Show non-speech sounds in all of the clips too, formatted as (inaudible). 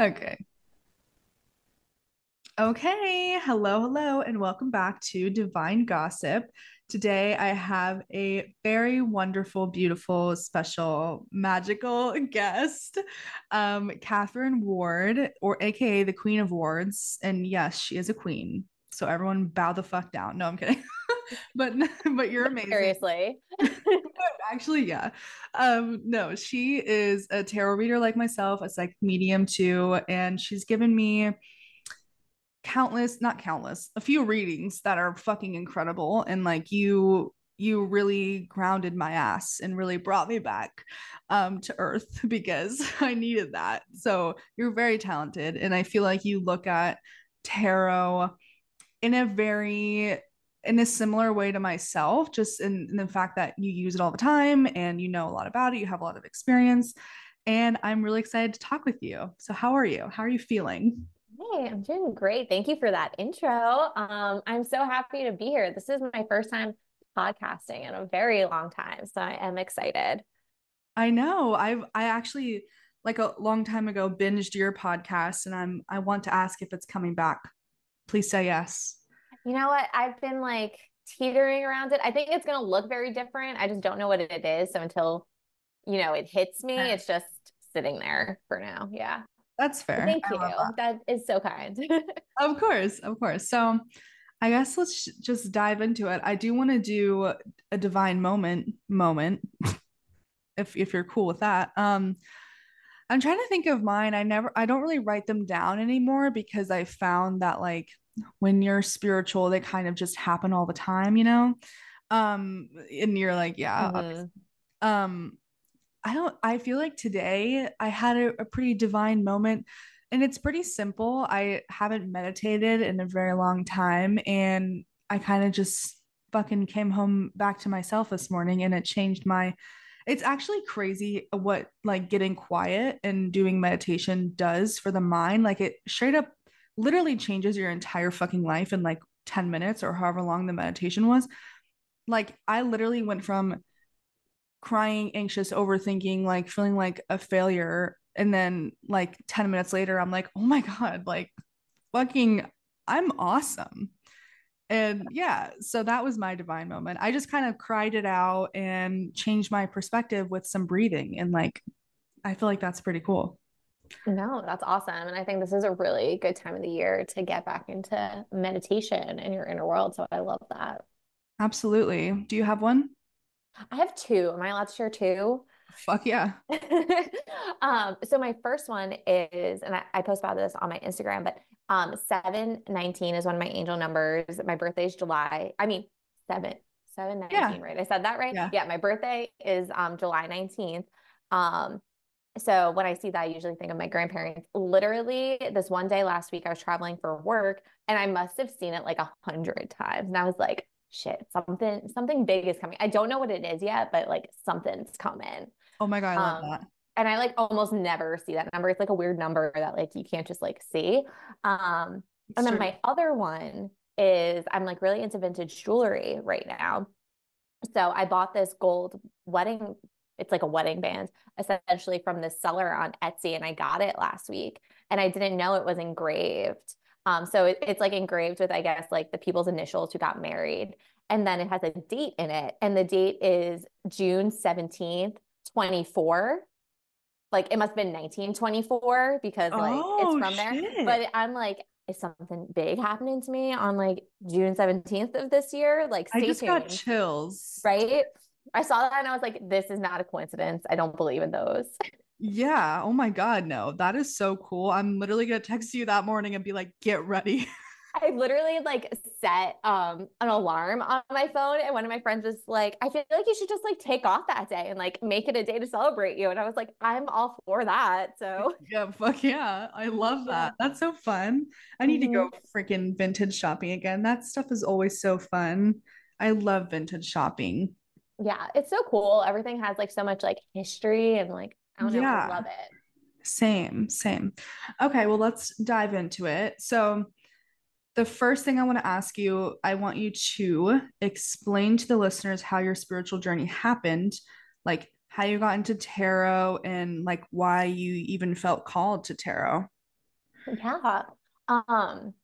Okay. Okay. Hello, hello, and welcome back to Divine Gossip. Today, I have a very wonderful, beautiful, special, magical (laughs) guest, um, Kathryn Ward, or AKA the Queen of Wards. And yes, she is a queen. So everyone bow the fuck down. No, I'm kidding. (laughs) but (laughs) but you're amazing. Seriously. (laughs) Actually, yeah. Um, no, she is a tarot reader like myself, a psychic medium too, and she's given me countless, not countless, a few readings that are fucking incredible. And like you you really grounded my ass and really brought me back um, to earth because I needed that. So you're very talented. And I feel like you look at tarot in a very in a similar way to myself, just in, in, the fact that you use it all the time and you know a lot about it, you have a lot of experience. And I'm really excited to talk with you. So, how are you? How are you feeling? Hey, I'm doing great. Thank you for that intro. Um, I'm so happy to be here. This is my first time podcasting in a very long time. So, I am excited. I know. I've, I actually, like a long time ago, binged your podcast and I'm, I want to ask if it's coming back. Please say yes. You know what? I've been like teetering around it. I think it's going to look very different. I just don't know what it is. So until, you know, it hits me, it's just sitting there for now. Yeah. That's fair. Thank you. That. that is so kind. (laughs) of course. Of course. So I guess let's just dive into it. I do want to do a divine moment moment (laughs) if if you're cool with that. Um I'm trying to think of mine. I never I don't really write them down anymore because I found that like when you're spiritual, they kind of just happen all the time, you know? Um, and you're like, yeah. Mm-hmm. Um, I don't, I feel like today I had a, a pretty divine moment and it's pretty simple. I haven't meditated in a very long time and I kind of just fucking came home back to myself this morning and it changed my it's actually crazy what like getting quiet and doing meditation does for the mind like it straight up literally changes your entire fucking life in like 10 minutes or however long the meditation was. Like, I literally went from crying, anxious, overthinking, like feeling like a failure. And then, like, 10 minutes later, I'm like, oh my God, like, fucking, I'm awesome. And yeah, so that was my divine moment. I just kind of cried it out and changed my perspective with some breathing. And like, I feel like that's pretty cool. No, that's awesome. And I think this is a really good time of the year to get back into meditation in your inner world. So I love that. Absolutely. Do you have one? I have two. Am I allowed to share two? Fuck yeah. (laughs) um, so my first one is, and I, I, post about this on my Instagram, but um 719 is one of my angel numbers. My birthday is July. I mean, seven, 719, yeah. right? I said that right? Yeah. yeah. My birthday is um July 19th. Um, so when I see that, I usually think of my grandparents. Literally, this one day last week, I was traveling for work and I must have seen it like a hundred times. And I was like, shit, something, something big is coming. I don't know what it is yet, but like something's coming. Oh my God, I love um, that. And I like almost never see that number. It's like a weird number that like you can't just like see. Um, and then my other one is I'm like really into vintage jewelry right now. So I bought this gold wedding it's like a wedding band essentially from this seller on Etsy and I got it last week and I didn't know it was engraved. Um, so it, it's like engraved with I guess like the people's initials who got married and then it has a date in it and the date is June 17th, 24. Like it must have been 1924 because like oh, it's from shit. there. But I'm like, is something big happening to me on like June 17th of this year? Like I just tuned, got chills. Right. I saw that and I was like, this is not a coincidence. I don't believe in those. (laughs) Yeah. Oh my God. No, that is so cool. I'm literally going to text you that morning and be like, get ready. (laughs) I literally like set um an alarm on my phone and one of my friends was like, I feel like you should just like take off that day and like make it a day to celebrate you. And I was like, I'm all for that. So (laughs) yeah, fuck yeah. I love that. That's so fun. I need mm-hmm. to go mm-hmm. freaking vintage shopping again. That stuff is always so fun. I love vintage shopping yeah, it's so cool. Everything has like so much like history and like I don't know, yeah. I love it. Same, same. Okay, well let's dive into it. So the first thing I want to ask you, I want you to explain to the listeners how your spiritual journey happened, like how you got into tarot and like why you even felt called to tarot. Yeah. Um,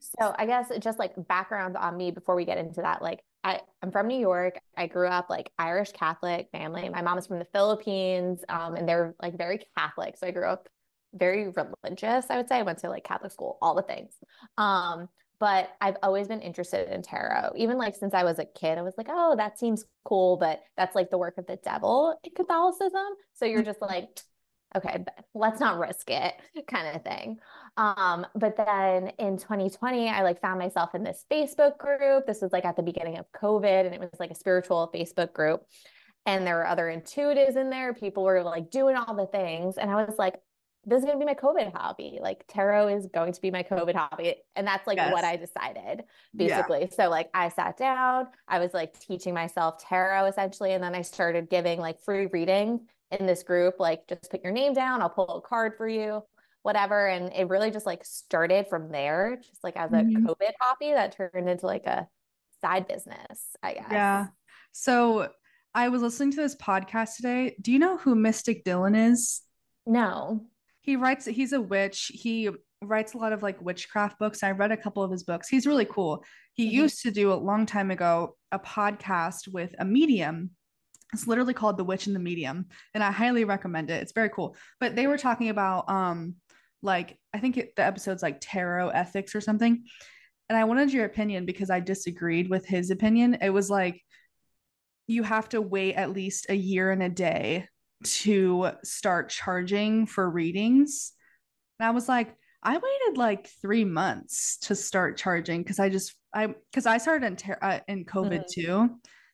so I guess just like background on me before we get into that, like I, I'm from New York. I grew up like Irish Catholic family. My mom is from the Philippines, um, and they're like very Catholic. So I grew up very religious, I would say. I went to like Catholic school, all the things. Um, but I've always been interested in tarot. Even like since I was a kid, I was like, oh, that seems cool, but that's like the work of the devil in Catholicism. So you're just like, okay, let's not risk it (laughs) kind of thing. Um, but then in 2020, I like found myself in this Facebook group. This was like at the beginning of COVID, and it was like a spiritual Facebook group. And there were other intuitives in there. People were like doing all the things. And I was like, this is going to be my COVID hobby. Like tarot is going to be my COVID hobby. And that's like yes. what I decided basically. Yeah. So like I sat down, I was like teaching myself tarot essentially. And then I started giving like free reading in this group, like just put your name down, I'll pull a card for you, whatever. And it really just like started from there, just like as a mm-hmm. COVID hobby that turned into like a side business, I guess. Yeah. So I was listening to this podcast today. Do you know who Mystic Dylan is? No. He writes, he's a witch. He writes a lot of like witchcraft books. I read a couple of his books. He's really cool. He mm-hmm. used to do a long time ago a podcast with a medium it's literally called The Witch and the Medium, and I highly recommend it. It's very cool. But they were talking about um like I think it, the episode's like tarot ethics or something. And I wanted your opinion because I disagreed with his opinion. It was like you have to wait at least a year and a day to start charging for readings. And I was like, I waited like three months to start charging because I just I because I started in ter- uh, in COVID mm-hmm. too.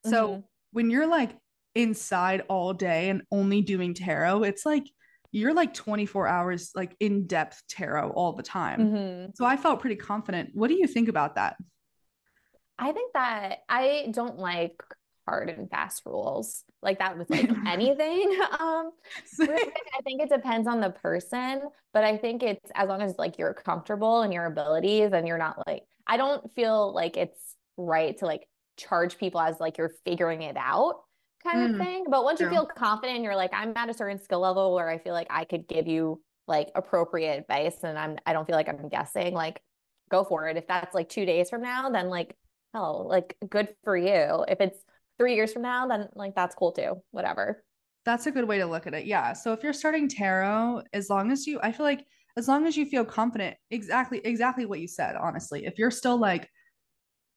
So mm-hmm. when you're like inside all day and only doing tarot, it's like you're like 24 hours like in depth tarot all the time. Mm-hmm. So I felt pretty confident. What do you think about that? I think that I don't like hard and fast rules like that with like (laughs) anything. Um, (laughs) I think it depends on the person, but I think it's as long as like you're comfortable in your abilities and you're not like, I don't feel like it's right to like charge people as like you're figuring it out kind mm, of thing. But once you feel confident, you're like, I'm at a certain skill level where I feel like I could give you like appropriate advice and I'm I don't feel like I'm guessing, like go for it. If that's like two days from now, then like hell, like good for you. If it's three years from now, then like that's cool too. Whatever. That's a good way to look at it. Yeah. So if you're starting tarot, as long as you I feel like as long as you feel confident, exactly, exactly what you said, honestly. If you're still like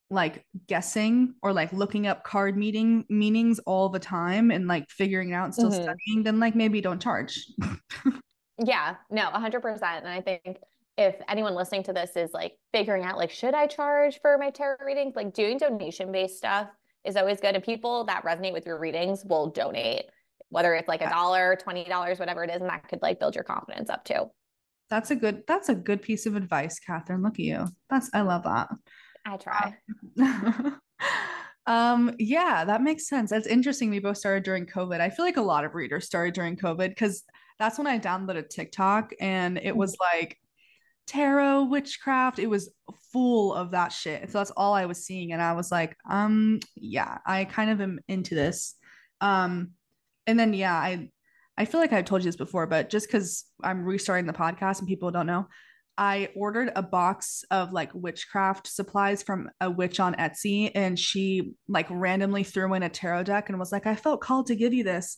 like guessing or like looking up card meeting meanings all the time and like figuring it out and still mm-hmm. studying, then like maybe don't charge. (laughs) yeah, no, 100%. And I think if anyone listening to this is like figuring out like should I charge for my tarot readings, like doing donation based stuff is always good and people that resonate with your readings will donate whether it's like a dollar, $20, whatever it is and that could like build your confidence up too. That's a good that's a good piece of advice, Kathryn. Look at you. That's I love that. I try. (laughs) um yeah that makes sense that's interesting we both started during covid i feel like a lot of readers started during covid because that's when i downloaded tiktok and it was like tarot witchcraft it was full of that shit. So that's all i was seeing. And i was like um yeah i kind of am into this. Um and then yeah i i feel like i've told you this before but just because i'm restarting the podcast and people don't know I ordered a box of like witchcraft supplies from a witch on Etsy and she like randomly threw in a tarot deck and was like, I felt called to give you this.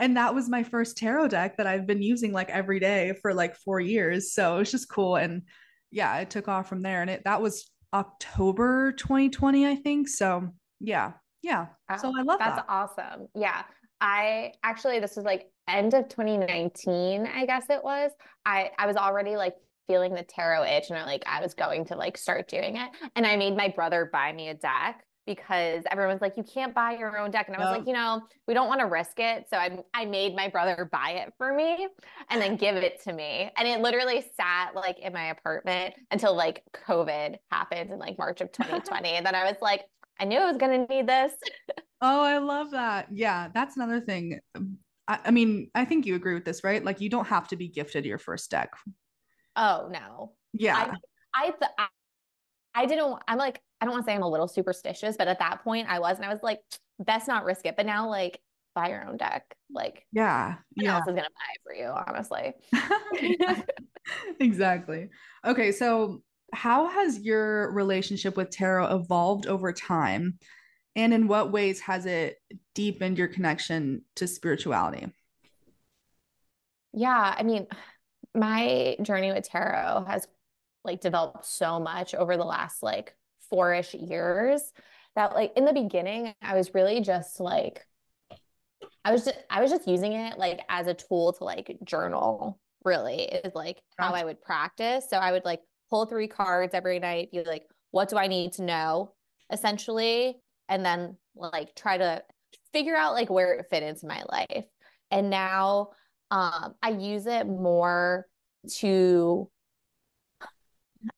And that was my first tarot deck that I've been using like every day for like four years. So it's just cool. And yeah, it took off from there. And it that was October 2020, I think. So yeah, yeah. So I love that. That's that. awesome. Yeah. I actually this was like end of 2019, I guess it was. I I was already like feeling the tarot itch and I like I was going to like start doing it. And I made my brother buy me a deck because everyone's like, you can't buy your own deck. And I was no. like, you know, we don't want to risk it. So I I made my brother buy it for me and then give it to me. And it literally sat like in my apartment until like COVID happened in like March of (laughs) 2020. and then I was like, I knew I was gonna need this. (laughs) oh, I love that. Yeah, that's another thing. Um, I, I mean, I think you agree with this, right? Like you don't have to be gifted your first deck Oh no. Yeah. I I, th- I, I didn't. I'm like I don't want to say I'm a little superstitious, but at that point I was, and I was like, best not risk it. But now like buy your own deck. Like yeah, yeah. else is gonna buy it for you, honestly. (laughs) exactly. Okay, so how has your relationship with tarot evolved over time? And in what ways has it deepened your connection to spirituality? Yeah, I mean, my journey with tarot has like developed so much over the last like four-ish years that like in the beginning I was really just like I was just I was just using it like as a tool to like journal really is like how I would practice. So I would like pull three cards every night, be like, what do I need to know essentially? And then like try to figure out like where it fit into my life. And now um I use it more to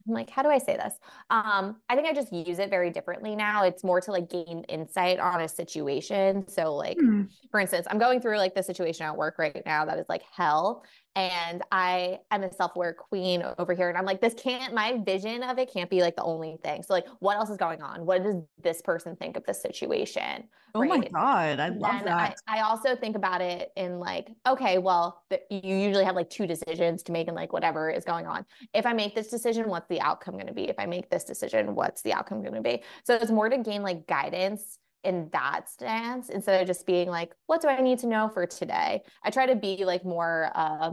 I'm like, how do I say this? Um, I think I just use it very differently now. It's more to like gain insight on a situation. So, like, hmm. for instance, I'm going through like the situation at work right now that is like hell and I am a self-aware queen over here. And I'm like, this can't, my vision of it can't be like the only thing. So like, what else is going on? What does this person think of the situation? Oh right? my God. I love that. I, I, also think about it in like, okay, well, the, you usually have like two decisions to make and like whatever is going on. If I make this decision, what's the outcome going to be? If I make this decision, what's the outcome going to be? So it's more to gain like guidance in that stance instead of just being like, what do I need to know for today? I try to be like more, uh,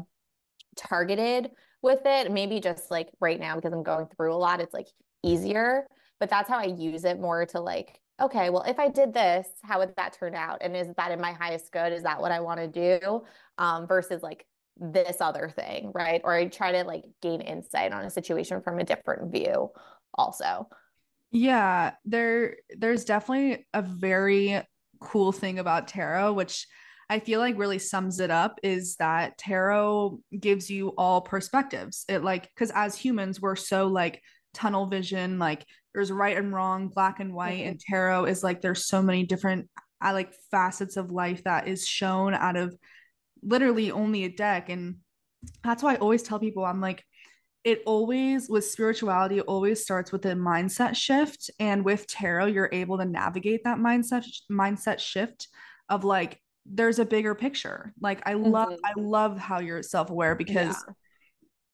targeted with it. Maybe just like right now, because I'm going through a lot, it's like easier. But that's how I use it more to like, okay, well, if I did this, how would that turn out? And is that in my highest good? Is that what I want to do? Um, versus like this other thing, right? Or I try to like gain insight on a situation from a different view also. Yeah, there there's definitely a very cool thing about tarot, which I feel like really sums it up is that tarot gives you all perspectives. It like, because as humans, we're so like tunnel vision, like there's right and wrong, black and white, mm-hmm. and tarot is like there's so many different I like facets of life that is shown out of literally only a deck. And that's why I always tell people I'm like, it always with spirituality it always starts with a mindset shift and with tarot you're able to navigate that mindset mindset shift of like there's a bigger picture. Like I love mm-hmm. I love how you're self-aware because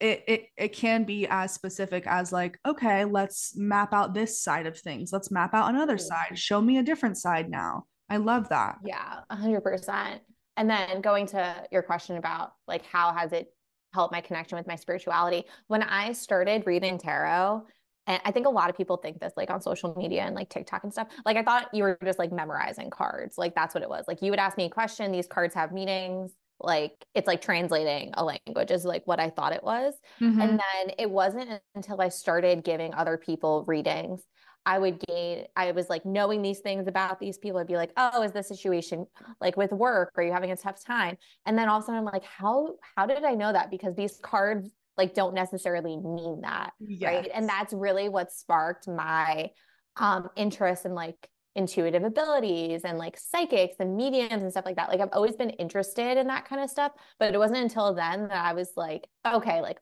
yeah. it, it it can be as specific as like, okay, let's map out this side of things. Let's map out another mm-hmm. side. Show me a different side now. I love that. Yeah, 100%. And then going to your question about like how has it helped my connection with my spirituality? When I started reading tarot, and I think a lot of people think this like on social media and like TikTok and stuff. Like I thought you were just like memorizing cards. Like that's what it was. Like you would ask me a question, these cards have meanings. Like it's like translating a language is like what I thought it was. Mm-hmm. And then it wasn't until I started giving other people readings I would gain, I was like knowing these things about these people. I'd be like, oh, is this situation like with work? Are you having a tough time? And then all of a sudden I'm like, how, how did I know that? Because these cards like don't necessarily mean that yes. right? And that's really what sparked my um interest in like intuitive abilities and like psychics and mediums and stuff like that. Like i've always been interested in that kind of stuff but it wasn't until then that i was like okay like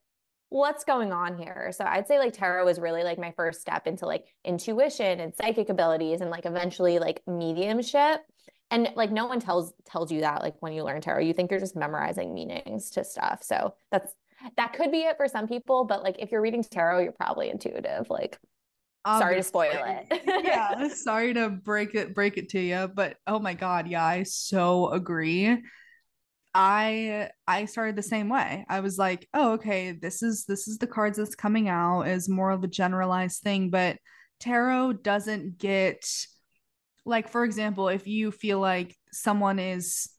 what's going on here? So i'd say like tarot was really like my first step into like intuition and psychic abilities and like eventually like mediumship. And like no one tells tells you that like when you learn tarot. You think you're just memorizing meanings to stuff. So that's that could be it for some people, but like if you're reading tarot, you're probably intuitive. Like, sorry to spoil it. yeah, (laughs) sorry to break it break it to you, but oh my god, yeah, I so agree. I I started the same way. I was like, oh, okay, this is this is the cards that's coming out is more of a generalized thing, but tarot doesn't get like for example, if you feel like someone is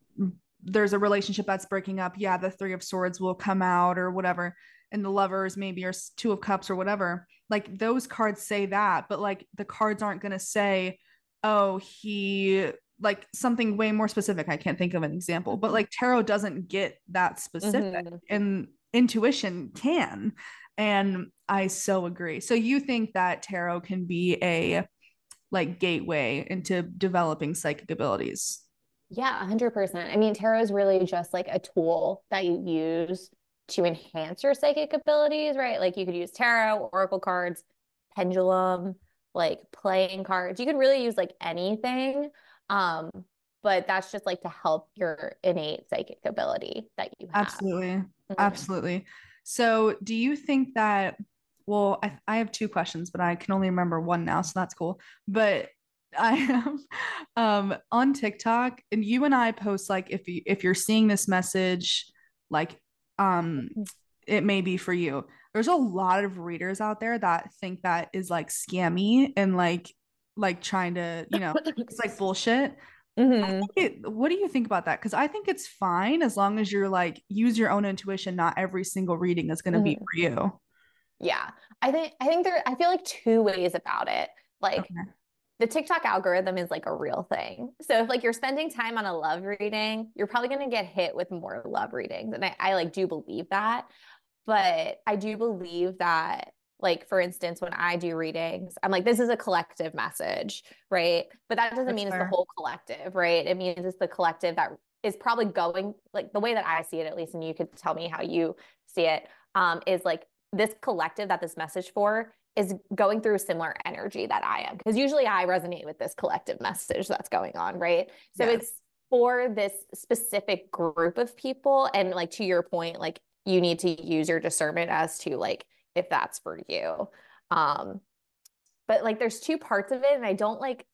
there's a relationship that's breaking up, yeah, the three of swords will come out or whatever. And the lovers maybe or two of cups or whatever. Like those cards say that, but like the cards aren't going to say, oh, he like something way more specific. I can't think of an example, but like tarot doesn't get that specific mm-hmm. and intuition can. And I so agree. So you think that tarot can be a like gateway into developing psychic abilities? Yeah, 100%. I mean, tarot is really just like a tool that you use to enhance your psychic abilities, right? Like you could use tarot, oracle cards, pendulum, like playing cards. You could really use like anything. Um, but that's just like to help your innate psychic ability that you have. Absolutely. Mm-hmm. Absolutely. So, do you think that? Well, I, I have two questions, but I can only remember one now, so that's cool. But I am um, on TikTok, and you and I post like if you if you're seeing this message, like um, it may be for you. There's a lot of readers out there that think that is like scammy and like like trying to you know it's like (laughs) bullshit. Mm-hmm. It, what do you think about that? Because I think it's fine as long as you're like use your own intuition. Not every single reading is going to mm-hmm. be for you. Yeah, I think I think there. I feel like two ways about it. Like okay the TikTok algorithm is like a real thing. So if like you're spending time on a love reading, you're probably going to get hit with more love readings. And I, I like do believe that. But I do believe that like for instance when i do readings i'm like this is a collective message right but that doesn't That's mean fair. it's the whole collective right it means it's the collective that is probably going like the way that i see it at least and you could tell me how you see it um, is like this collective that this message for is going through similar energy that I am. Because usually I resonate with this collective message that's going on, right? So yeah. it's for this specific group of people. And like to your point, like you need to use your discernment as to like if that's for you. Um, but like there's two parts of it, and I don't like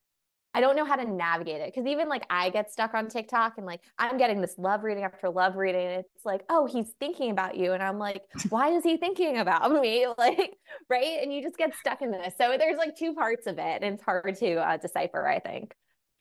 I don't know how to navigate it because even like I get stuck on TikTok and like I'm getting this love reading after love reading. And it's like, oh, he's thinking about you. And I'm like, why is he thinking about me? (laughs) Like, right. And you just get stuck in this. So there's like two parts of it and it's hard to uh, decipher, I think.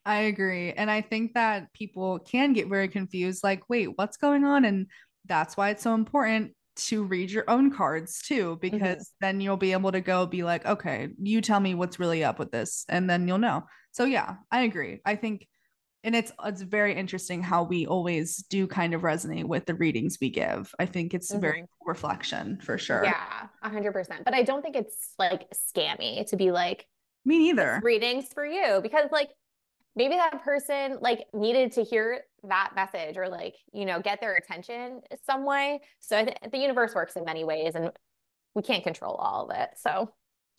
I agree. And I think that people can get very confused like, wait, what's going on? And that's why it's so important to read your own cards too, mm-hmm. because mm-hmm. then you'll be able to go be like, okay, you tell me what's really up with this. And then you'll know. So yeah, I agree. I think and it's it's very interesting how we always do kind of resonate with the readings we give. I think it's mm-hmm. very reflection for sure. Yeah, hundred percent. But I don't think it's like scammy to be like me neither. Readings for you because like maybe that person like needed to hear that message or like you know get their attention some way. So th- the universe works in many ways, and we can't control all of it. So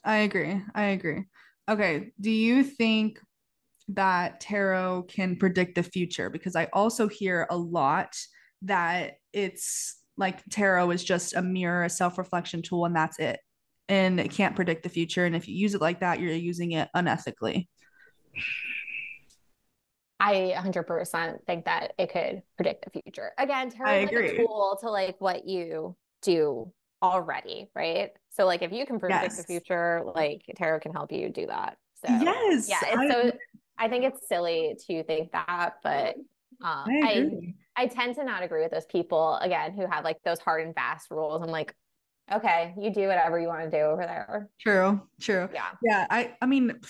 I agree. I agree. Okay. Do you think that tarot can predict the future? Because I also hear a lot that it's like tarot is just a mirror, a self reflection tool, and that's it. And it can't predict the future. And if you use it like that, you're using it unethically. I 100% think that it could predict the future. Again, tarot is like a tool to like what you do already, right? So like if you can predict yes. the future, like tarot can help you do that. So yes, yeah. I, so I think it's silly to think that, but um, I, I, I tend to not agree with those people again who have like those hard and fast rules. I'm like, okay, you do whatever you want to do over there. True, true. Yeah, yeah. I I mean.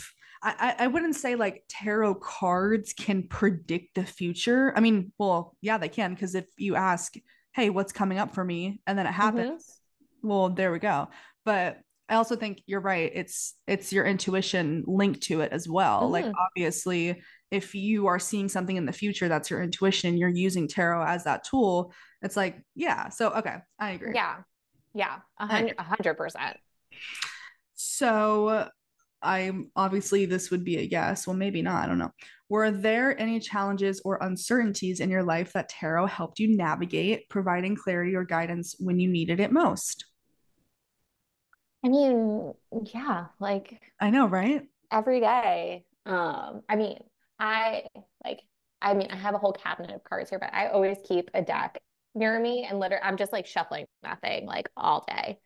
I, I wouldn't say like tarot cards can predict the future. I mean, well, yeah, they can because if you ask, hey, what's coming up for me? And then it happens, mm-hmm. Well, there we go. But I also think you're right. It's it's your intuition linked to it as well. Mm-hmm. Like obviously, if you are seeing something in the future, that's your intuition. You're using tarot as that tool. It's like, yeah. So okay, I agree. Yeah, yeah, a hundred percent. So I'm obviously this would be a yes. Well, maybe not. I don't know. Were there any challenges or uncertainties in your life that tarot helped you navigate, providing clarity or guidance when you needed it most? I mean, yeah, like I know, right? Every day. Um, I mean, I like I mean, I have a whole cabinet of cards here, but I always keep a deck near me and literally I'm just like shuffling nothing like all day.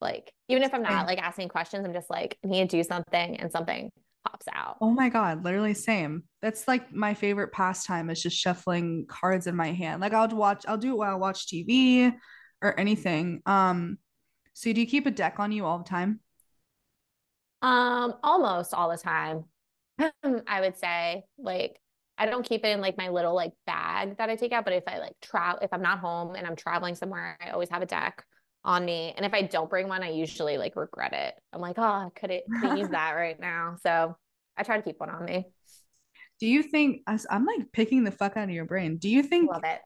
Like even if I'm not like asking questions, I'm just like I need to do something and something pops out. Oh my god, literally same. That's like my favorite pastime is just shuffling cards in my hand. Like I'll watch I'll do it while I watch TV or anything. Um so do you keep a deck on you all the time? Um, almost all the time. (laughs) I would say like I don't keep it in like my little like bag that I take out, but if I like travel if I'm not home and I'm traveling somewhere, I always have a deck on me. And if I don't bring one, I usually like regret it. I'm like, oh, could it could use that right now? So I try to keep one on me. Do you think I'm like picking the fuck out of your brain? Do you think love it?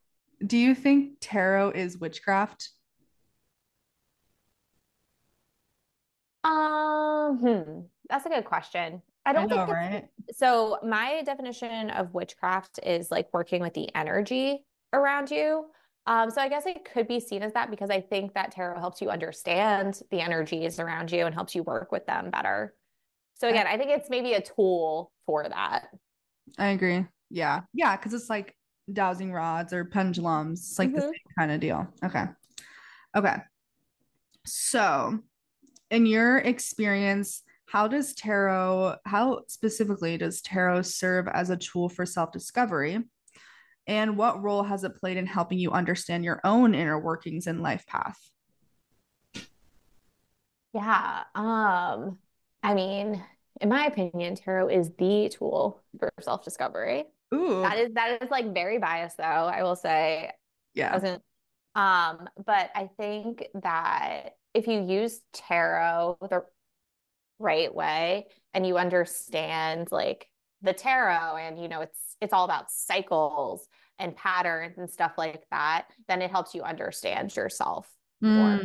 Do you think tarot is witchcraft? Um, hmm, that's a good question. I don't I know, think right? so. My definition of witchcraft is like working with the energy around you. Um, so I guess it could be seen as that because I think that tarot helps you understand the energies around you and helps you work with them better. So again, I think it's maybe a tool for that. I agree. Yeah. Yeah. Cause it's like dowsing rods or pendulums. It's like mm-hmm. the same kind of deal. Okay. Okay. So, in your experience, how does tarot, how specifically does tarot serve as a tool for self discovery? And what role has it played in helping you understand your own inner workings and life path? Yeah. Um, I mean, in my opinion, tarot is the tool for self discovery. Ooh. That is that is like very biased though, I will say. Yeah. Um, but I think that if you use tarot the right way and you understand like the tarot and you know it's it's all about cycles and patterns and stuff like that, then it helps you understand yourself mm. more.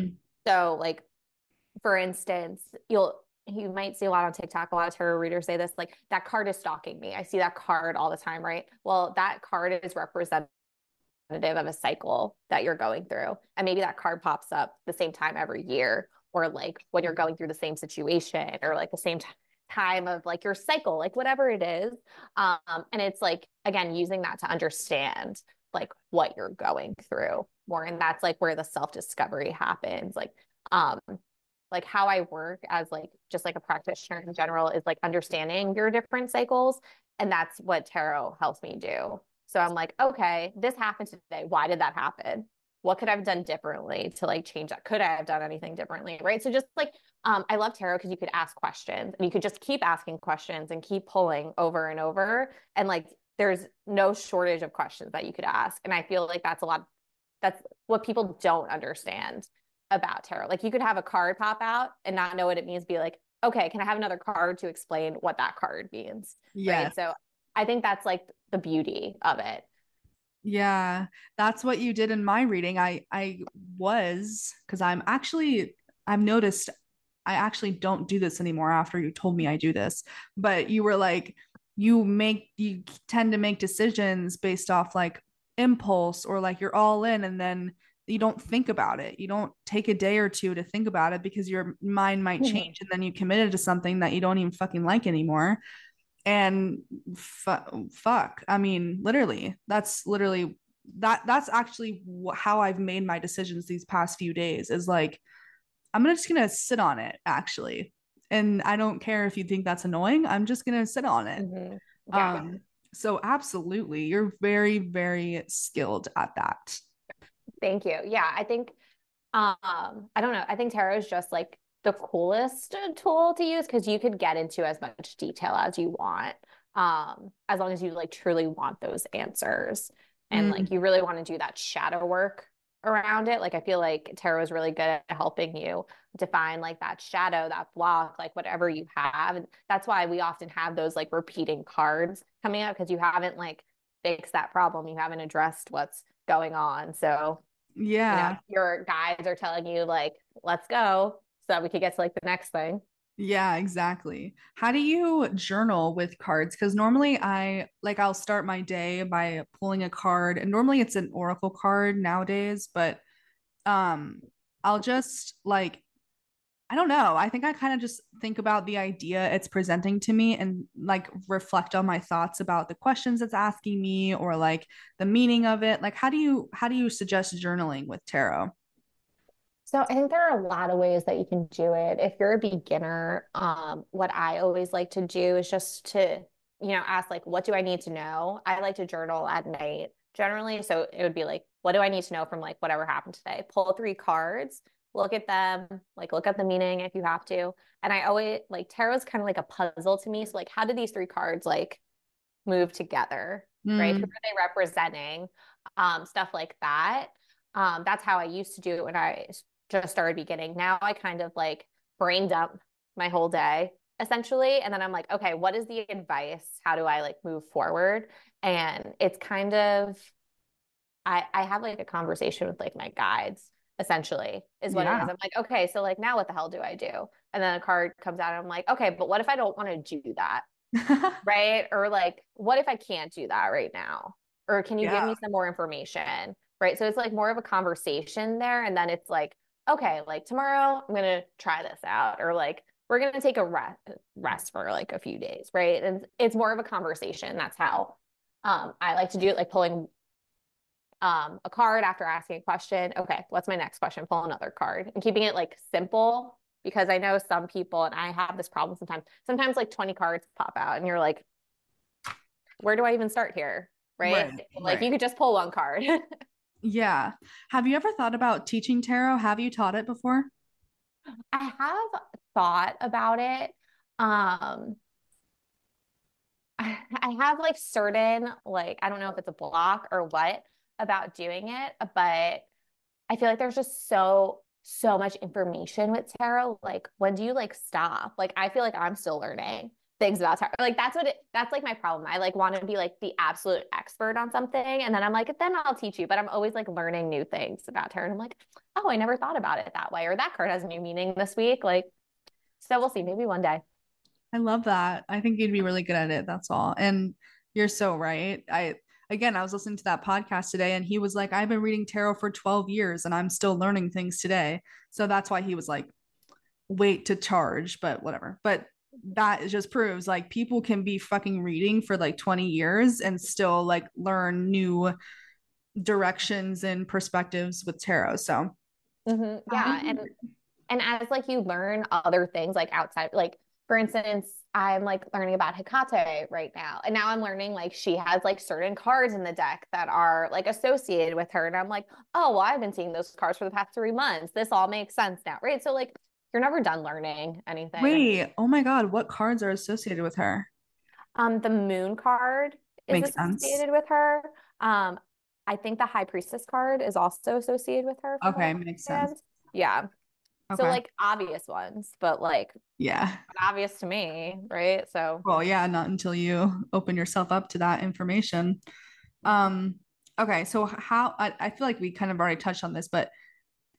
So like for instance, you'll you might see a lot on TikTok, a lot of tarot readers say this, like that card is stalking me. I see that card all the time, right? Well, that card is representative of a cycle that you're going through. And maybe that card pops up the same time every year, or like when you're going through the same situation, or like the same t- time of like your cycle, like whatever it is. Um, and it's like, again, using that to understand like what you're going through more. And that's like where the self discovery happens. Like, um, like how I work as like just like a practitioner in general is like understanding your different cycles. And that's what tarot helps me do. So I'm like, okay, this happened today. Why did that happen? What could I have done differently to like change that? Could I have done anything differently? Right. So just like um, I love tarot because you could ask questions and you could just keep asking questions and keep pulling over and over. And like there's no shortage of questions that you could ask. And I feel like that's a lot that's what people don't understand about tarot. Like you could have a card pop out and not know what it means, be like, okay, can I have another card to explain what that card means? Yeah. Right? So I think that's like the beauty of it. Yeah, that's what you did in my reading. I I was because I'm actually I've noticed I actually don't do this anymore after you told me I do this. But you were like you make you tend to make decisions based off like impulse or like you're all in and then you don't think about it. You don't take a day or two to think about it because your mind might mm-hmm. change and then you committed to something that you don't even fucking like anymore. And fu- fuck, I mean, literally, that's literally that that's actually how I've made my decisions these past few days is like I'm just to sit on it actually. And I don't care if you think that's annoying. I'm just to sit on it. Mm-hmm. Yeah. Um so absolutely, you're very very skilled at that. Thank you. Yeah, I think um I don't know. I think tarot is just like the coolest tool to use because you could get into as much detail as you want. Um, as long as you like truly want those answers and mm. like you really want to do that shadow work around it. Like I feel like tarot is really good at helping you define like that shadow, that block, like whatever you have. And that's why we often have those like repeating cards coming up because you haven't like fixed that problem. You haven't addressed what's going on. So yeah. You know, your guides are telling you like, let's go so that we could get to like the next thing. Yeah, exactly. How do you journal with cards? Because normally I like I'll start my day by pulling a card, and normally it's an oracle card nowadays, but um I'll just like I don't know. I think I kind of just think about the idea it's presenting to me and like reflect on my thoughts about the questions it's asking me or like the meaning of it. Like how do you how do you suggest journaling with tarot? So I think there are a lot of ways that you can do it. If you're a beginner, um, what I always like to do is just to, you know, ask like, what do I need to know? I like to journal at night generally. So it would be like, what do I need to know from like whatever happened today? Pull three cards look at them, like look at the meaning if you have to. And I always like tarot is kind of like a puzzle to me. So like how do these three cards like move together? Mm. Right. Who mm. are they representing? Um, stuff like that. Um, that's how I used to do it when I just started beginning. Now I kind of like brain dump my whole day essentially. And then I'm like, okay, what is the advice? How do I like move forward? And it's kind of I, I have like a conversation with like my guides essentially is what yeah. it is. I'm like, okay, so like now what the hell do I do? And then a card comes out and I'm like, okay, but what if I don't want to do that? (laughs) right? Or like, what if I can't do that right now? Or can you yeah. give me some more information? right? So it's like more of a conversation there. And then it's like, okay, like tomorrow I'm going to try this out or like we're going to take a rest, rest for like a few days, right? And it's more of a conversation. That's how um, I like to do it, like pulling um, a card after asking a question. Okay, what's my next question? Pull another card and keeping it like simple because I know some people, and I have this problem sometimes. Sometimes like 20 cards pop out and you're like, where do I even start here? Right. right like right. you could just pull one card. (laughs) yeah. Have you ever thought about teaching tarot? Have you taught it before? I have thought about it. Um, (laughs) I have like certain, like, I don't know if it's a block or what about doing it, but I feel like there's just so, so much information with tarot. Like, when do you like stop? Like, I feel like I'm still learning things about tarot. Like, that's what it, that's like my problem. I like want to be like the absolute expert on something. And then I'm like, then I'll teach you. But I'm always like learning new things about tarot. And I'm like, oh, I never thought about it that way. Or that card has a new meaning this week. Like, so we'll see. Maybe one day. I love that. I think you'd be really good at it. That's all. And you're so right. I again, I was listening to that podcast today and he was like, I've been reading tarot for 12 years and I'm still learning things today. So that's why he was like, wait to charge, but whatever. But that just proves like people can be fucking reading for like 20 years and still like learn new directions and perspectives with tarot. So mm-hmm. yeah. And and as like you learn other things like outside, like for instance, I'm like learning about Hecate right now. And now I'm learning like she has like certain cards in the deck that are like associated with her. And I'm like, oh, well, I've been seeing those cards for the past three months. This all makes sense now. Right. So like you're never done learning anything. Wait, oh my God. What cards are associated with her? Um, the moon card is makes associated sense. with her. Um, I think the high priestess card is also associated with her. Okay, makes sense. Yeah. Okay. So like obvious ones, but like yeah, obvious to me, right? So well, yeah, not until you open yourself up to that information. Um, okay, so how I, I feel like we kind of already touched on this, but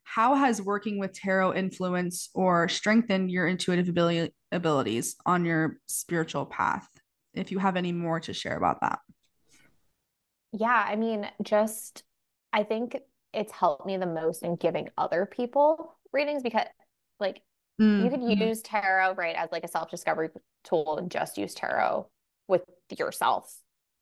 how has working with tarot influenced or strengthened your intuitive ability abilities on your spiritual path? If you have any more to share about that. Yeah, I mean, just I think it's helped me the most in giving other people readings because like mm-hmm. you could mm-hmm. use tarot right as like a self-discovery tool and just use tarot with yourself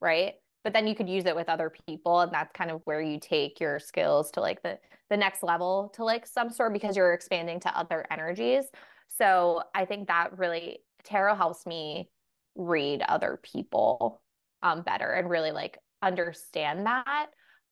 right but then you could use it with other people and that's kind of where you take your skills to like the the next level to like some sort because you're expanding to other energies. So i think that really tarot helps me read other people um better and really like understand that.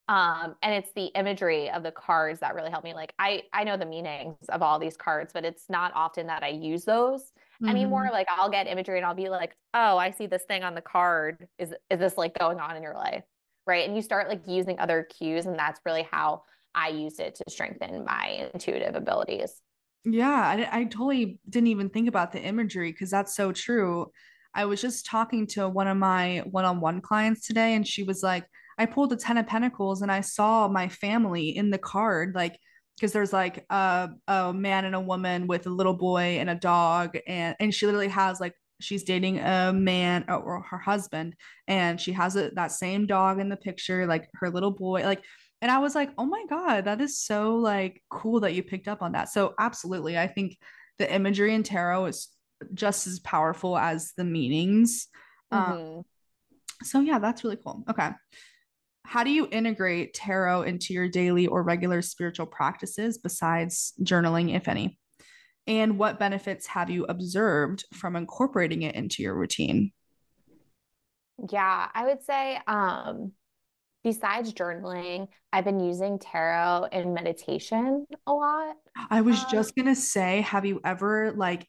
Um, and it's the imagery of the cards that really help me like i i know the meanings of all these cards but it's not often that i use those mm-hmm. anymore like i'll get imagery and i'll be like oh i see this thing on the card. Is is this like going on in your life? Right? And you start like using other cues and that's really how i use it to strengthen my intuitive abilities. Yeah i, I totally didn't even think about the imagery because that's so true. I was just talking to one of my one-on-one clients today and she was like I pulled the 10 of pentacles and I saw my family in the card, like, because there's like a, a man and a woman with a little boy and a dog. And, and she literally has like, she's dating a man or her husband and she has a, that same dog in the picture, like her little boy, like, and I was like, oh my God, that is so like cool that you picked up on that. So absolutely. I think the imagery in tarot is just as powerful as the meanings. Um, mm-hmm. Um, so yeah, that's really cool. Okay how do you integrate tarot into your daily or regular spiritual practices besides journaling, if any? And what benefits have you observed from incorporating it into your routine? Yeah, I would say um besides journaling, I've been using tarot in meditation a lot. I was um, just going to say, have you ever like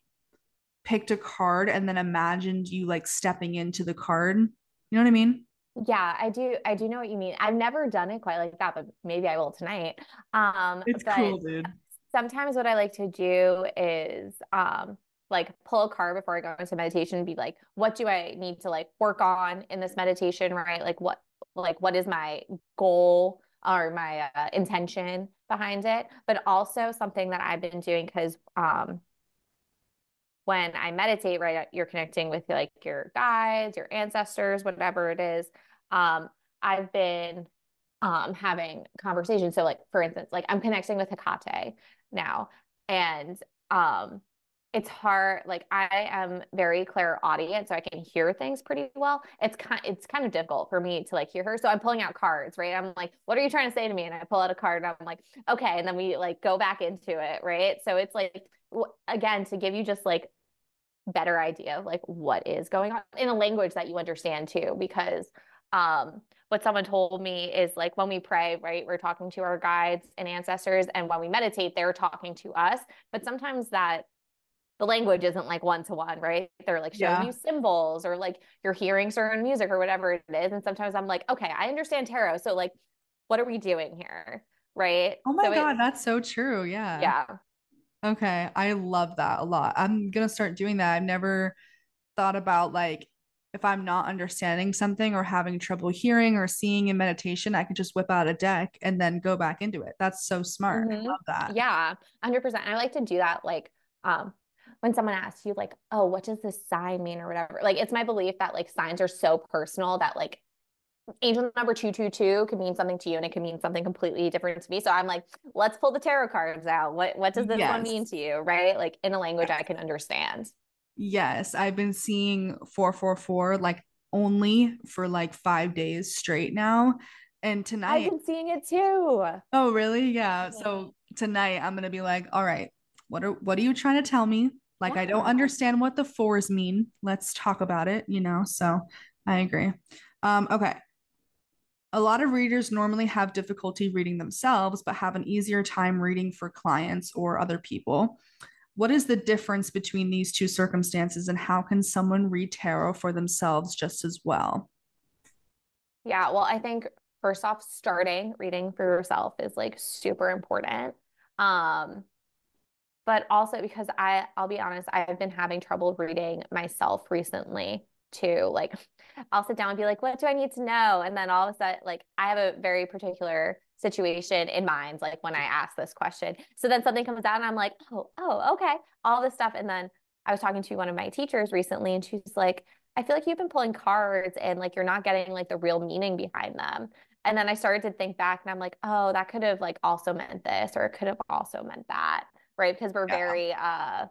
picked a card and then imagined you like stepping into the card? You know what I mean? Yeah, I do. I do know what you mean. I've never done it quite like that, but maybe I will tonight. Um, it's cool, dude. Sometimes what I like to do is um, like pull a card before I go into meditation and be like, what do I need to like work on in this meditation, right? Like what, like what is my goal or my uh, intention behind it? But also something that I've been doing because um, when I meditate, right, you're connecting with like your guides, your ancestors, whatever it is. Um, I've been um having conversations. So like for instance, like I'm connecting with Hecate now and um it's hard like i am very clairaudient, so i can hear things pretty well it's kind it's kind of difficult for me to like hear her so i'm pulling out cards right i'm like what are you trying to say to me and i pull out a card and i'm like okay and then we like go back into it right so it's like again to give you just like better idea of like what is going on in a language that you understand too because um what someone told me is like when we pray, right, we're talking to our guides and ancestors, and when we meditate, they're talking to us. But sometimes that the language isn't like one to one, right? They're like showing yeah. you symbols or like you're hearing certain music or whatever it is. And sometimes I'm like, okay, I understand tarot. So like, what are we doing here? Right. Oh my so God, it, that's so true. Yeah. Yeah. Okay. I love that a lot. I'm going to start doing that. I've never thought about like if I'm not understanding something or having trouble hearing or seeing in meditation, I could just whip out a deck and then go back into it. That's so smart. Mm-hmm. I love that. Yeah, 100%. I like to do that like um when someone asks you like, "Oh, what does this sign mean?" or whatever. Like it's my belief that like signs are so personal that like angel number 222 could mean something to you and it could mean something completely different to me. So I'm like, let's pull the tarot cards out. What what does this yes. one mean to you, right? Like in a language I can understand. Yes, I've been seeing 444 like only for like 5 days straight now. And tonight I've been seeing it too. Oh, really? Yeah. So tonight I'm going to be like, "All right, what are what are you trying to tell me? Like yeah. I don't understand what the fours mean. Let's talk about it, you know." So, I agree. Um okay. A lot of readers normally have difficulty reading themselves, but have an easier time reading for clients or other people. What is the difference between these two circumstances, and how can someone read tarot for themselves just as well? Yeah, well, I think first off, starting reading for yourself is like super important. Um, but also because I, I'll be honest, I've been having trouble reading myself recently too. Like, I'll sit down and be like, what do I need to know? And then all of a sudden, like, I have a very particular situation in mind, like when I ask this question. So then something comes out and I'm like, oh, oh, okay, all this stuff. And then I was talking to one of my teachers recently and she's like, I feel like you've been pulling cards and like you're not getting like the real meaning behind them. And then I started to think back and I'm like, oh, that could have like also meant this or it could have also meant that. Right. Because we're yeah. very uh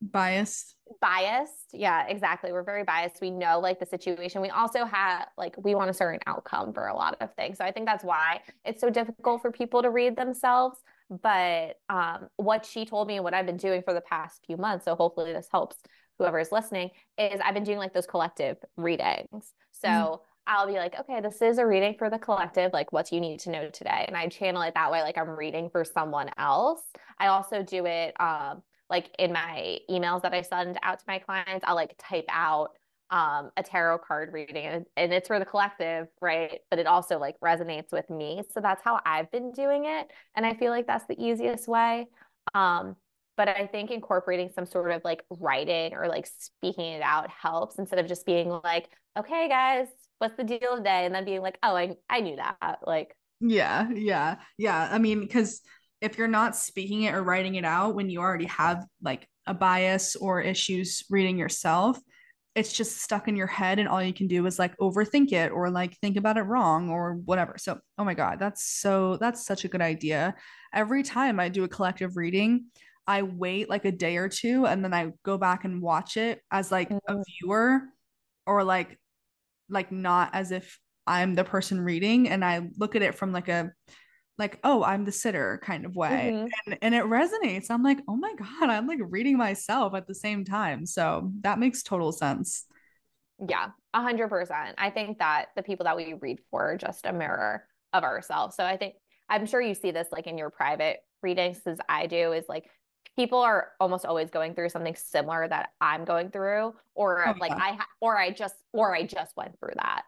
biased biased yeah exactly we're very biased we know like the situation we also have like we want a certain outcome for a lot of things so i think that's why it's so difficult for people to read themselves but um, what she told me and what i've been doing for the past few months so hopefully this helps whoever is listening is i've been doing like those collective readings so mm. I'll be like, okay, this is a reading for the collective. Like, what do you need to know today? And I channel it that way, like I'm reading for someone else. I also do it um, like in my emails that I send out to my clients, I'll like type out um, a tarot card reading and, it's for the collective, right? But it also like resonates with me. So that's how I've been doing it. And I feel like that's the easiest way. Um, but I think incorporating some sort of like writing or like speaking it out helps instead of just being like, okay, guys, what's the deal today? And then being like, oh, I, I knew that. Like, yeah, yeah, yeah. I mean, because if you're not speaking it or writing it out when you already have like a bias or issues reading yourself, it's just stuck in your head and all you can do is like overthink it or like think about it wrong or whatever. So, oh my god, that's so that's such a good idea. Every time I do a collective reading, I wait like a day or two and then I go back and watch it as like a mm. viewer or like like not as if I'm the person reading and I look at it from like a like oh i'm the sitter kind of way mm-hmm. and, and it resonates. I'm like oh my god i'm like reading myself at the same time. So that makes total sense. Yeah a hundred percent. I think that the people that we read for are just a mirror of ourselves. So i think i'm sure you see this like in your private readings as i do is like people are almost always going through something similar that i'm going through or oh, like yeah. i ha- or i just or i just went through that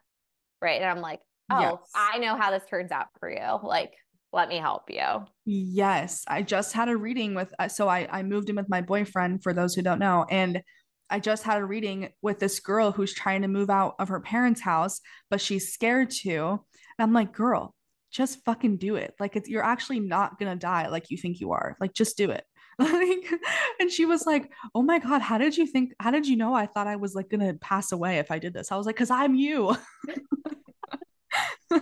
right? And i'm like oh yes. i know how this turns out for you. Like let me help you. Yes, I just had a reading with uh, so I I moved in with my boyfriend for those who don't know and I just had a reading with this girl who's trying to move out of her parents' house, but she's scared to. And I'm like, girl, just fucking do it. Like it's you're actually not gonna die like you think you are. Like just do it. (laughs) Like, and she was like, "Oh my god, how did you think? How did you know? I thought I was like gonna pass away if I did this." I was like, "Cause I'm you." (laughs)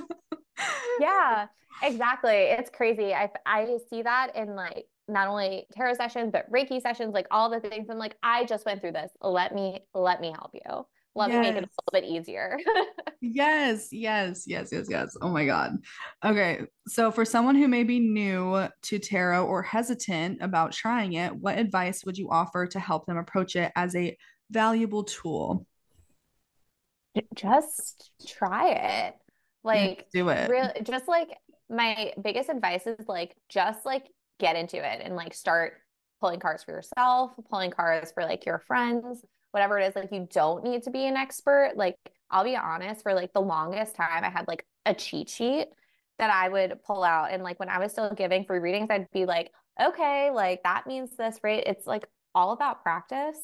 yeah, exactly. It's crazy. I I see that in like not only tarot sessions but Reiki sessions, like all the things. I'm like, I just went through this. Let me let me help you. Let yes. me make it a little bit easier. (laughs) yes, yes, yes, yes, yes. Oh my God. Okay. So, for someone who may be new to tarot or hesitant about trying it, what advice would you offer to help them approach it as a valuable tool? Just try it. Like, do it. Really, just like my biggest advice is like, just like get into it and like start pulling cards for yourself, pulling cards for like your friends whatever it is like you don't need to be an expert. Like i'll be honest for like the longest time i had like a cheat sheet that i would pull out and like when i was still giving free readings i'd be like okay like that means this right it's like all about practice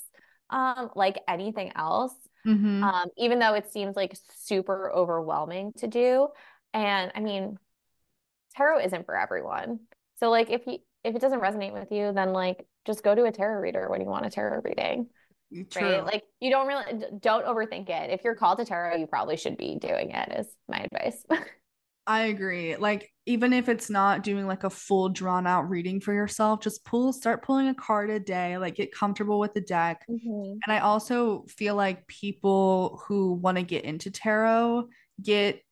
um like anything else mm-hmm. um even though it seems like super overwhelming to do. And i mean tarot isn't for everyone so like if you if it doesn't resonate with you then like just go to a tarot reader when you want a tarot reading True. right? Like you don't really don't overthink it. If you're called to tarot, you probably should be doing it. Is my advice. (laughs) I agree. Like even if it's not doing like a full drawn out reading for yourself, just pull start pulling a card a day, like get comfortable with the deck. Mm-hmm. And I also feel like people who want to get into tarot get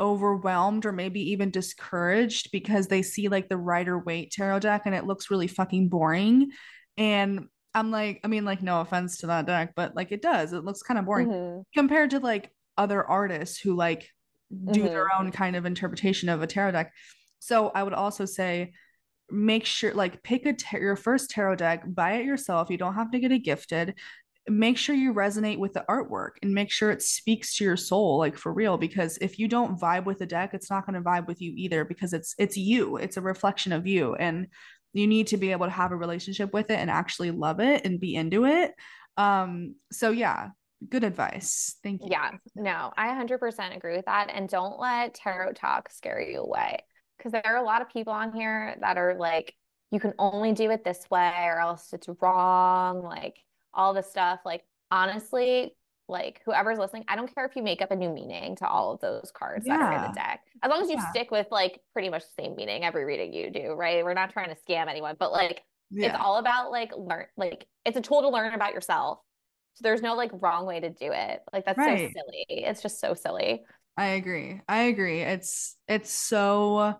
overwhelmed or maybe even discouraged because they see like the Rider Waite tarot deck and it looks really fucking boring. And I'm like, I mean, like, no offense to that deck, but like it does. It looks kind of boring mm-hmm. compared to like other artists who like do mm-hmm. their own kind of interpretation of a tarot deck. So I would also say make sure like pick a tar- your first tarot deck, buy it yourself. You don't have to get it gifted. Make sure you resonate with the artwork and make sure it speaks to your soul like for real because if you don't vibe with the deck, it's not going to vibe with you either because it's it's you. It's a reflection of you and you need to be able to have a relationship with it and actually love it and be into it um so yeah good advice thank you yeah no i 100% agree with that and don't let TarotTok scare you away because there are a lot of people on here that are like you can only do it this way or else it's wrong like all the stuff like honestly like whoever's listening, I don't care if you make up a new meaning to all of those cards yeah. that are in the deck. As long as you yeah. stick with like pretty much the same meaning every reading you do, right? We're not trying to scam anyone, but like yeah. it's all about like learn like it's a tool to learn about yourself. So there's no like wrong way to do it. Like that's right. so silly. It's just so silly. I agree. I agree. It's it's so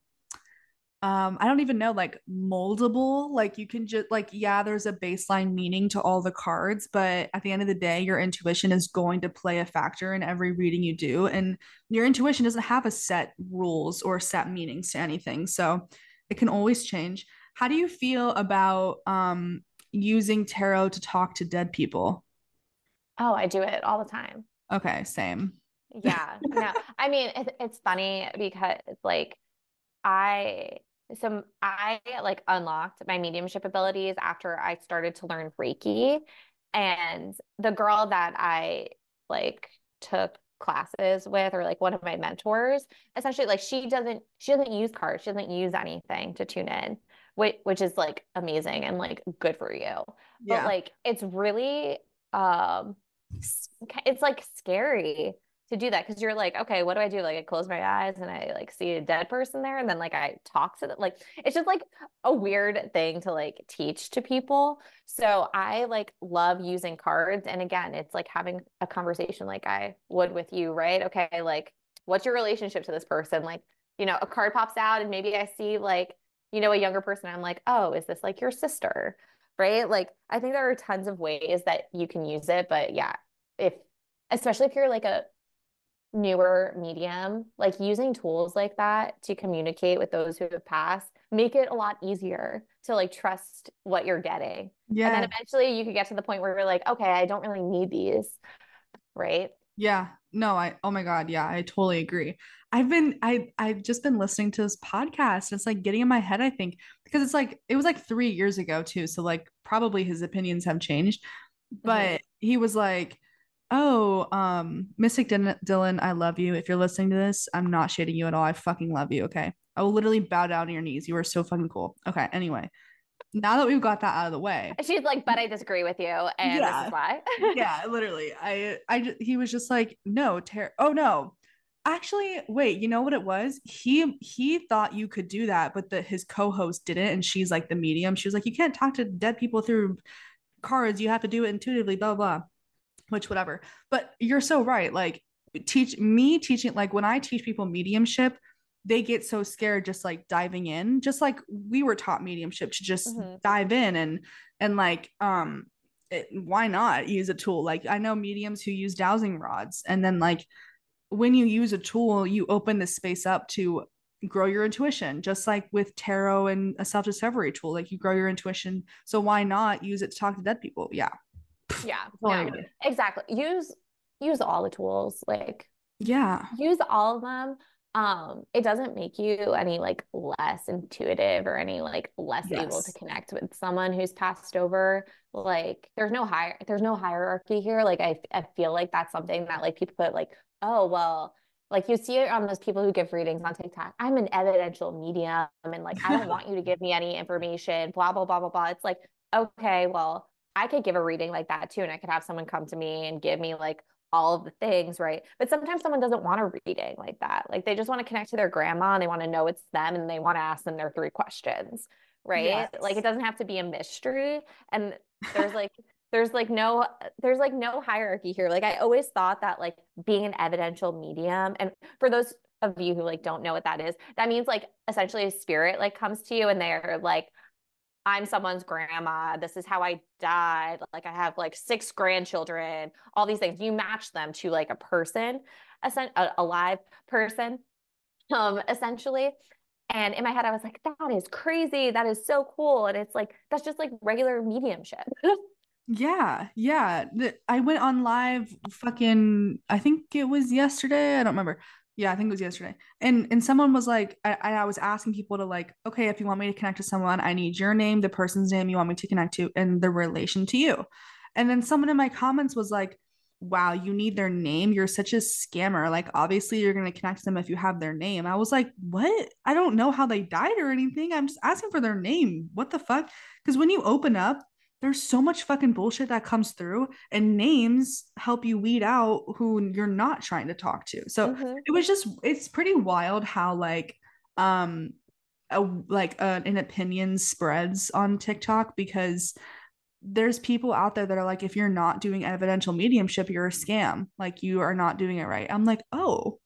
um i don't even know like moldable like you can just like yeah there's a baseline meaning to all the cards but at the end of the day your intuition is going to play a factor in every reading you do and your intuition doesn't have a set rules or set meanings to anything so it can always change. How do you feel about um using tarot to talk to dead people? Oh i do it all the time. Okay same. Yeah no i mean it, it's funny because like I so I like unlocked my mediumship abilities after I started to learn Reiki. And the girl that I like took classes with or like one of my mentors essentially like she doesn't she doesn't use cards she doesn't use anything to tune in which which is like amazing and like good for you yeah. but like it's really um it's like scary to do that because you're like, okay, what do I do? Like I close my eyes and I like see a dead person there, and then like I talk to them. Like it's just like a weird thing to like teach to people. So I like love using cards, and again, it's like having a conversation like I would with you, right? Okay, like what's your relationship to this person? Like you know, a card pops out, and maybe I see like you know a younger person. I'm like, oh, is this like your sister? Right? Like I think there are tons of ways that you can use it, but yeah, if especially if you're like a newer medium, like using tools like that to communicate with those who have passed, make it a lot easier to like trust what you're getting. Yeah. And then eventually you could get to the point where you're like, okay, I don't really need these. Right. Yeah. No, I oh my God. Yeah, I totally agree. I've been I I've just been listening to this podcast. It's like getting in my head, I think, because it's like it was like three years ago too. So like probably his opinions have changed. But mm-hmm. he was like, oh, um, Mystic Dylan, I love you. If you're listening to this, I'm not shading you at all. I fucking love you. Okay. I will literally bow down to your knees. You are so fucking cool. Okay. Anyway, now that we've got that out of the way, she's like, but I disagree with you. And yeah. this is why. (laughs) yeah, literally. I, I, he was just like, no, Ter- oh no. Actually, wait, you know what it was? He he thought you could do that, but the his co-host didn't, and she's like the medium. She was like, you can't talk to dead people through cards. You have to do it intuitively, blah blah. Which whatever. But you're so right. Like teach me teaching like when I teach people mediumship, they get so scared just like diving in, just like we were taught mediumship to just mm-hmm. dive in and and like um it, why not use a tool? Like I know mediums who use dowsing rods and then like when you use a tool, you open the space up to grow your intuition, just like with tarot and a self discovery tool. Like you grow your intuition. So why not use it to talk to dead people? Yeah. Yeah. no, exactly. Use use all the tools. Like yeah. Use all of them. Um, it doesn't make you any like less intuitive or any like less yes. able to connect with someone who's passed over. Like there's no higher there's no hierarchy here. Like I I feel like that's something that like people put like oh, well, like you see it on those people who give readings on TikTok. I'm an evidential medium and like I don't (laughs) want you to give me any information, blah, blah, blah, blah, blah. It's like, okay, well, I could give a reading like that too. And I could have someone come to me and give me like all of the things, right? But sometimes someone doesn't want a reading like that. Like they just want to connect to their grandma and they want to know it's them and they want to ask them their three questions, right? Yes. Like it doesn't have to be a mystery. And there's like there's like no there's like no hierarchy here like i always thought that like being an evidential medium and for those of you who like don't know what that is that means like essentially a spirit like comes to you and they're like i'm someone's grandma this is how i died like i have like six grandchildren all these things you match them to like a person a, a live person um essentially and in my head i was like that is crazy that is so cool and it's like that's just like regular mediumship (laughs) Yeah, yeah. I went on live fucking I think it was yesterday. I don't remember. Yeah, I think it was yesterday. And and someone was like, I, I was asking people to like, okay, if you want me to connect to someone, I need your name, the person's name you want me to connect to, and the relation to you. And then someone in my comments was like, wow, you need their name. You're such a scammer. Like, obviously, you're going to connect to them if you have their name. I was like, what? I don't know how they died or anything. I'm just asking for their name. What the fuck? Because when you open up there's so much fucking bullshit that comes through and names help you weed out who you're not trying to talk to. So mm-hmm. it was just it's pretty wild how like um a, like uh, an opinion spreads on tiktok because there's people out there that are like if you're not doing evidential mediumship you're a scam. Like you are not doing it right. I'm like oh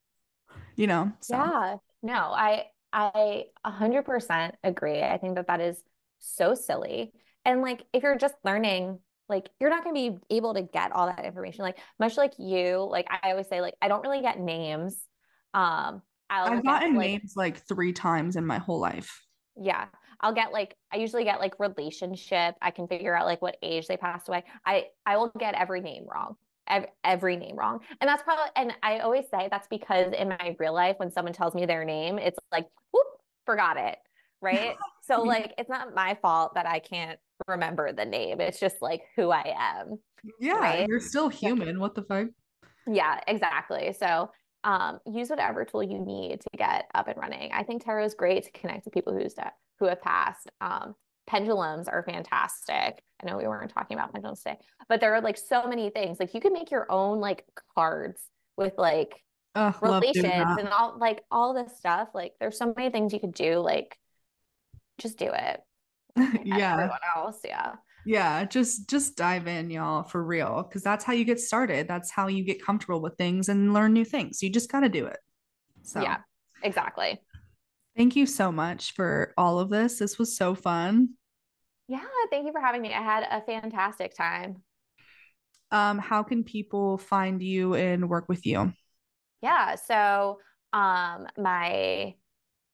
you know so. yeah. No i i 100% agree. I think that that is so silly and like if you're just learning, like you're not going to be able to get all that information. Like much like you, like I always say, like I don't really get names. Um, I'll I've gotten like, names like three times in my whole life. Yeah. I'll get like I usually get like relationship. I can figure out like what age they passed away. I I will get every name wrong. Every, every name wrong. And that's probably and I always say that's because in my real life when someone tells me their name, it's like, whoop, forgot it. Right. so (laughs) like it's not my fault that I can't remember the name. It's just like who I am. Yeah, right? you're still human. What the fuck? Yeah, exactly. So um, use whatever tool you need to get up and running. I think tarot is great to connect to people who's who have passed. Um, pendulums are fantastic. I know we weren't talking about pendulums today, but there are like so many things. Like you can make your own like cards with like oh, relations and all like all this stuff. Like there's so many things you could do. Like just do it. (laughs) (laughs) yeah. Everyone else. Yeah. Yeah, just just dive in, y'all, for real, because that's how you get started. That's how you get comfortable with things and learn new things. You just got to do it. So yeah, exactly. Thank you so much for all of this. This was so fun. Yeah, thank you for having me. I had a fantastic time. Um, how can people find you and work with you? Yeah, so um, my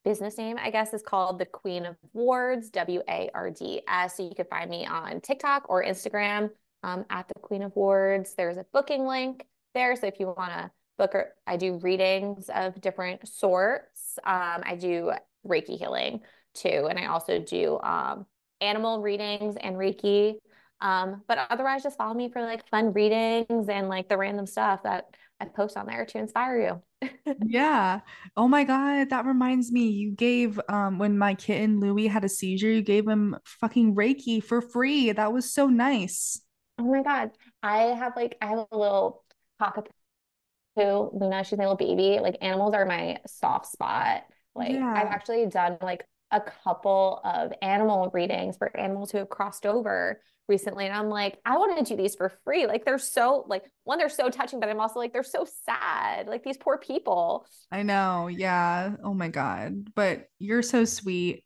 business name, I guess, is called the Queen of Wards, W A R D S. So you can find me on TikTok or Instagram um, at the Queen of Wards. There's a booking link there. So if you want to book, or, I do readings of different sorts. Um, I do Reiki healing too. And I also do um, animal readings and Reiki. Um, but otherwise, just follow me for like fun readings and like the random stuff that I post on there to inspire you. (laughs) yeah. Oh my God. That reminds me. You gave um when my kitten Louie had a seizure, you gave him fucking Reiki for free. That was so nice. Oh my God. I have like I have a little pocket who Luna, she's my little baby. Like animals are my soft spot. Like Yeah. I've actually done like a couple of animal readings for animals who have crossed over recently. And I'm like, I want to do these for free. Like they're so like one, they're so touching, but I'm also like, they're so sad. Like these poor people. I know. Yeah. Oh my God. But you're so sweet.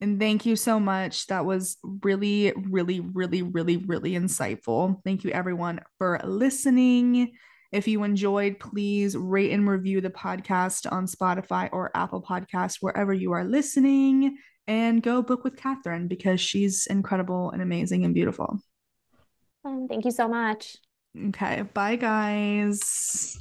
And thank you so much. That was really, really, really, really, really insightful. Thank you, everyone, for listening. If you enjoyed, please rate and review the podcast on Spotify or Apple Podcasts, wherever you are listening, and go book with Kathryn because she's incredible and amazing and beautiful. Um, thank you so much. Okay. Bye, guys.